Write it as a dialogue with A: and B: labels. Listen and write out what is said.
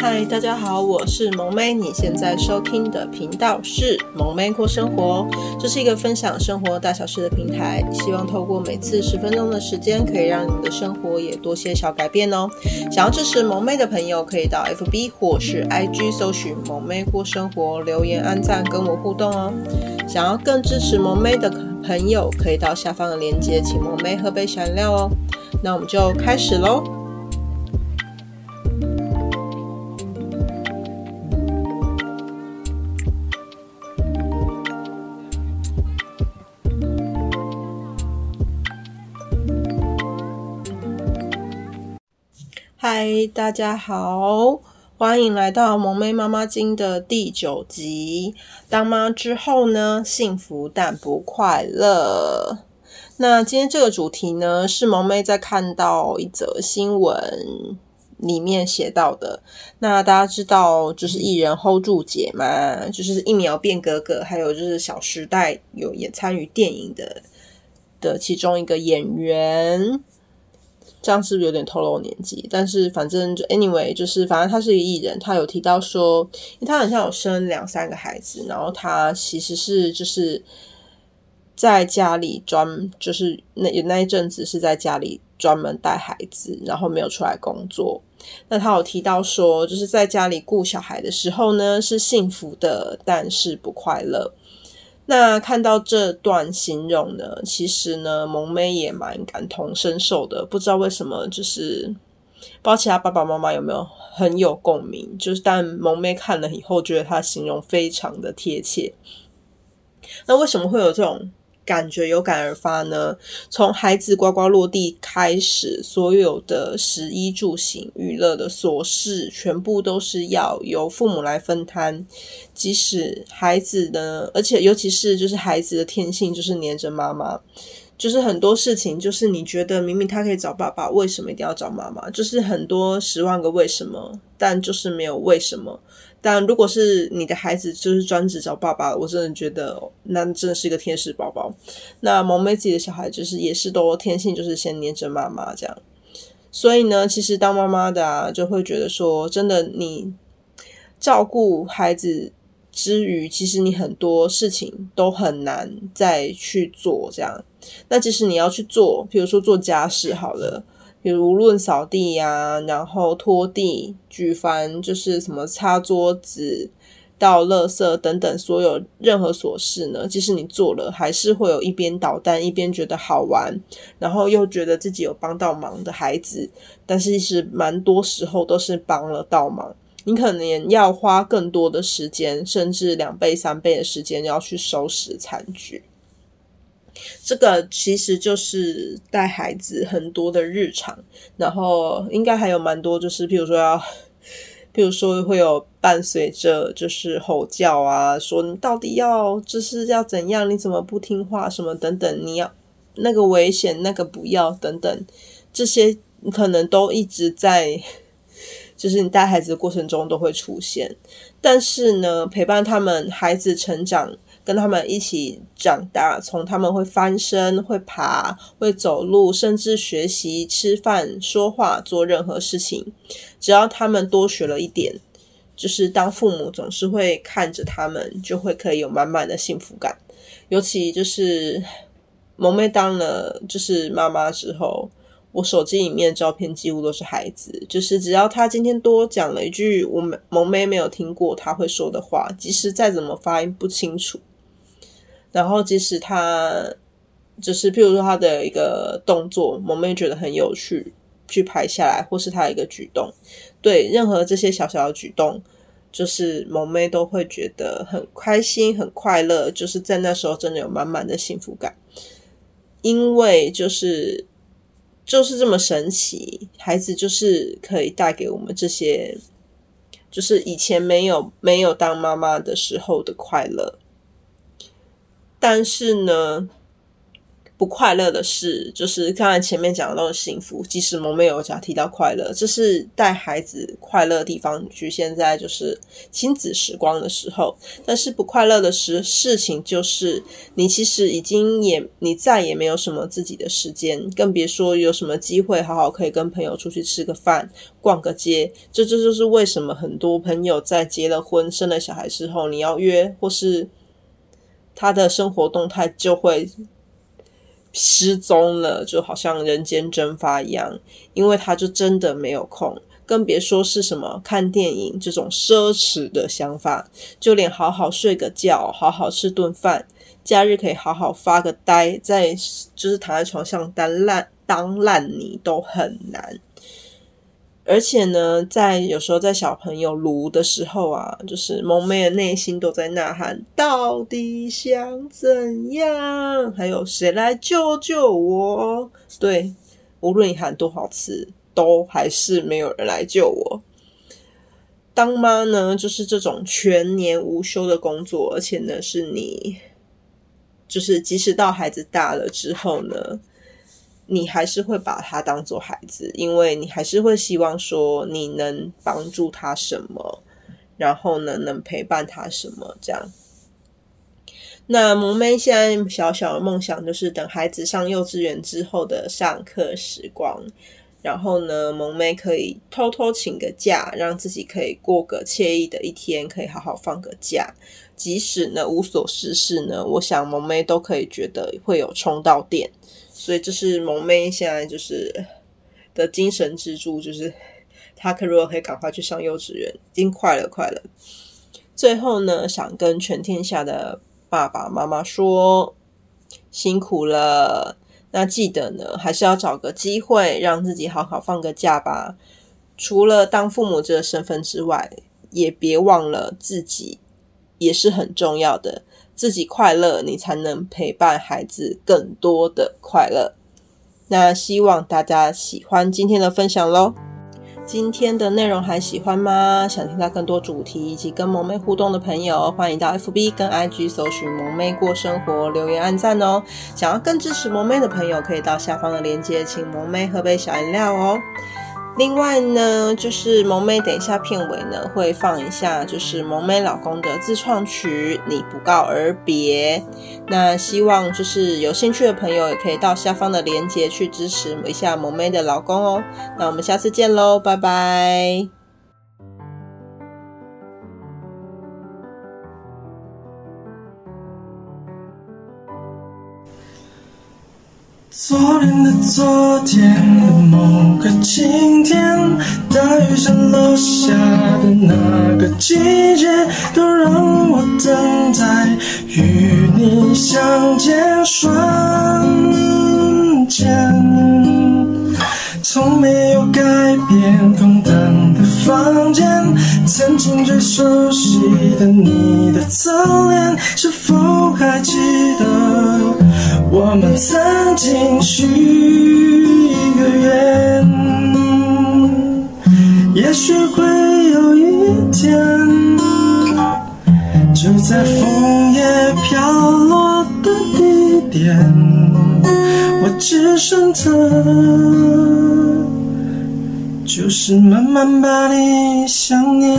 A: 嗨，大家好，我是萌妹。你现在收听的频道是萌妹过生活，这是一个分享生活大小事的平台。希望透过每次十分钟的时间，可以让你们的生活也多些小改变哦。想要支持萌妹的朋友，可以到 FB 或是 IG 搜寻萌妹过生活，留言按赞跟我互动哦。想要更支持萌妹的朋友，可以到下方的链接，请萌妹喝杯饮料哦。那我们就开始喽。嗨，大家好，欢迎来到萌妹妈妈经的第九集。当妈之后呢，幸福但不快乐。那今天这个主题呢，是萌妹在看到一则新闻里面写到的。那大家知道，就是艺人 hold 住姐嘛，就是一秒变哥哥，还有就是《小时代》有也参与电影的的其中一个演员。这样是不是有点透露年纪？但是反正就 anyway，就是反正他是一个艺人，他有提到说，他好像有生两三个孩子，然后他其实是就是在家里专，就是那有那一阵子是在家里专门带孩子，然后没有出来工作。那他有提到说，就是在家里顾小孩的时候呢，是幸福的，但是不快乐。那看到这段形容呢，其实呢，萌妹也蛮感同身受的。不知道为什么，就是不知道其他爸爸妈妈有没有很有共鸣。就是但萌妹看了以后，觉得她形容非常的贴切。那为什么会有这种？感觉有感而发呢。从孩子呱呱落地开始，所有的食衣住行、娱乐的琐事，全部都是要由父母来分摊。即使孩子呢，而且尤其是就是孩子的天性就是黏着妈妈，就是很多事情就是你觉得明明他可以找爸爸，为什么一定要找妈妈？就是很多十万个为什么，但就是没有为什么。但如果是你的孩子，就是专职找爸爸，我真的觉得那真的是一个天使宝宝。那萌妹自己的小孩就是也是都天性就是先黏着妈妈这样，所以呢，其实当妈妈的啊，就会觉得说，真的你照顾孩子之余，其实你很多事情都很难再去做这样。那即使你要去做，比如说做家事好了。比如无论扫地呀、啊，然后拖地、举凡就是什么擦桌子、倒垃圾等等，所有任何琐事呢，即使你做了，还是会有一边捣蛋一边觉得好玩，然后又觉得自己有帮到忙的孩子，但是其实蛮多时候都是帮了倒忙，你可能要花更多的时间，甚至两倍、三倍的时间要去收拾残局。这个其实就是带孩子很多的日常，然后应该还有蛮多，就是譬如说要，譬如说会有伴随着就是吼叫啊，说你到底要就是要怎样，你怎么不听话什么等等，你要那个危险，那个不要等等，这些可能都一直在，就是你带孩子的过程中都会出现，但是呢，陪伴他们孩子成长。跟他们一起长大，从他们会翻身、会爬、会走路，甚至学习吃饭、说话、做任何事情，只要他们多学了一点，就是当父母总是会看着他们，就会可以有满满的幸福感。尤其就是萌妹当了就是妈妈之后，我手机里面的照片几乎都是孩子，就是只要他今天多讲了一句我们萌妹没有听过他会说的话，即使再怎么发音不清楚。然后，即使他就是，譬如说他的一个动作，萌妹觉得很有趣，去拍下来，或是他的一个举动，对任何这些小小的举动，就是萌妹都会觉得很开心、很快乐，就是在那时候真的有满满的幸福感，因为就是就是这么神奇，孩子就是可以带给我们这些，就是以前没有没有当妈妈的时候的快乐。但是呢，不快乐的事，就是刚才前面讲的都是幸福。即使萌咩有讲提到快乐，这是带孩子快乐的地方，局限在就是亲子时光的时候。但是不快乐的事事情，就是你其实已经也你再也没有什么自己的时间，更别说有什么机会好好可以跟朋友出去吃个饭、逛个街。这这就是为什么很多朋友在结了婚、生了小孩之后，你要约或是他的生活动态就会。失踪了，就好像人间蒸发一样，因为他就真的没有空，更别说是什么看电影这种奢侈的想法，就连好好睡个觉、好好吃顿饭、假日可以好好发个呆，在就是躺在床上当烂当烂泥都很难。而且呢，在有时候在小朋友卢的时候啊，就是萌妹的内心都在呐喊：到底想怎样？还有谁来救救我？对，无论你喊多少次，都还是没有人来救我。当妈呢，就是这种全年无休的工作，而且呢，是你，就是即使到孩子大了之后呢。你还是会把他当做孩子，因为你还是会希望说你能帮助他什么，然后呢，能陪伴他什么这样。那萌妹现在小小的梦想就是等孩子上幼稚园之后的上课时光，然后呢，萌妹可以偷偷请个假，让自己可以过个惬意的一天，可以好好放个假。即使呢无所事事呢，我想萌妹都可以觉得会有充到电。所以这是萌妹现在就是的精神支柱，就是她可如果可以赶快去上幼稚园，已经快了快了。最后呢，想跟全天下的爸爸妈妈说，辛苦了。那记得呢，还是要找个机会让自己好好放个假吧。除了当父母这个身份之外，也别忘了自己也是很重要的。自己快乐，你才能陪伴孩子更多的快乐。那希望大家喜欢今天的分享喽。今天的内容还喜欢吗？想听到更多主题以及跟萌妹互动的朋友，欢迎到 FB 跟 IG 搜寻“萌妹过生活”，留言按赞哦。想要更支持萌妹的朋友，可以到下方的链接，请萌妹喝杯小饮料哦。另外呢，就是萌妹等一下片尾呢会放一下，就是萌妹老公的自创曲《你不告而别》。那希望就是有兴趣的朋友也可以到下方的链接去支持一下萌妹的老公哦。那我们下次见喽，拜拜。
B: 昨天的昨天的某个晴天，大雨下落下的那个季节，都让我等在与你相见瞬间。从没有改变，空荡的房间，曾经最熟悉的你的侧脸，是否还记得？我们曾许一个愿，也许会有一天，就在枫叶飘落的地点，我只剩的，就是慢慢把你想念。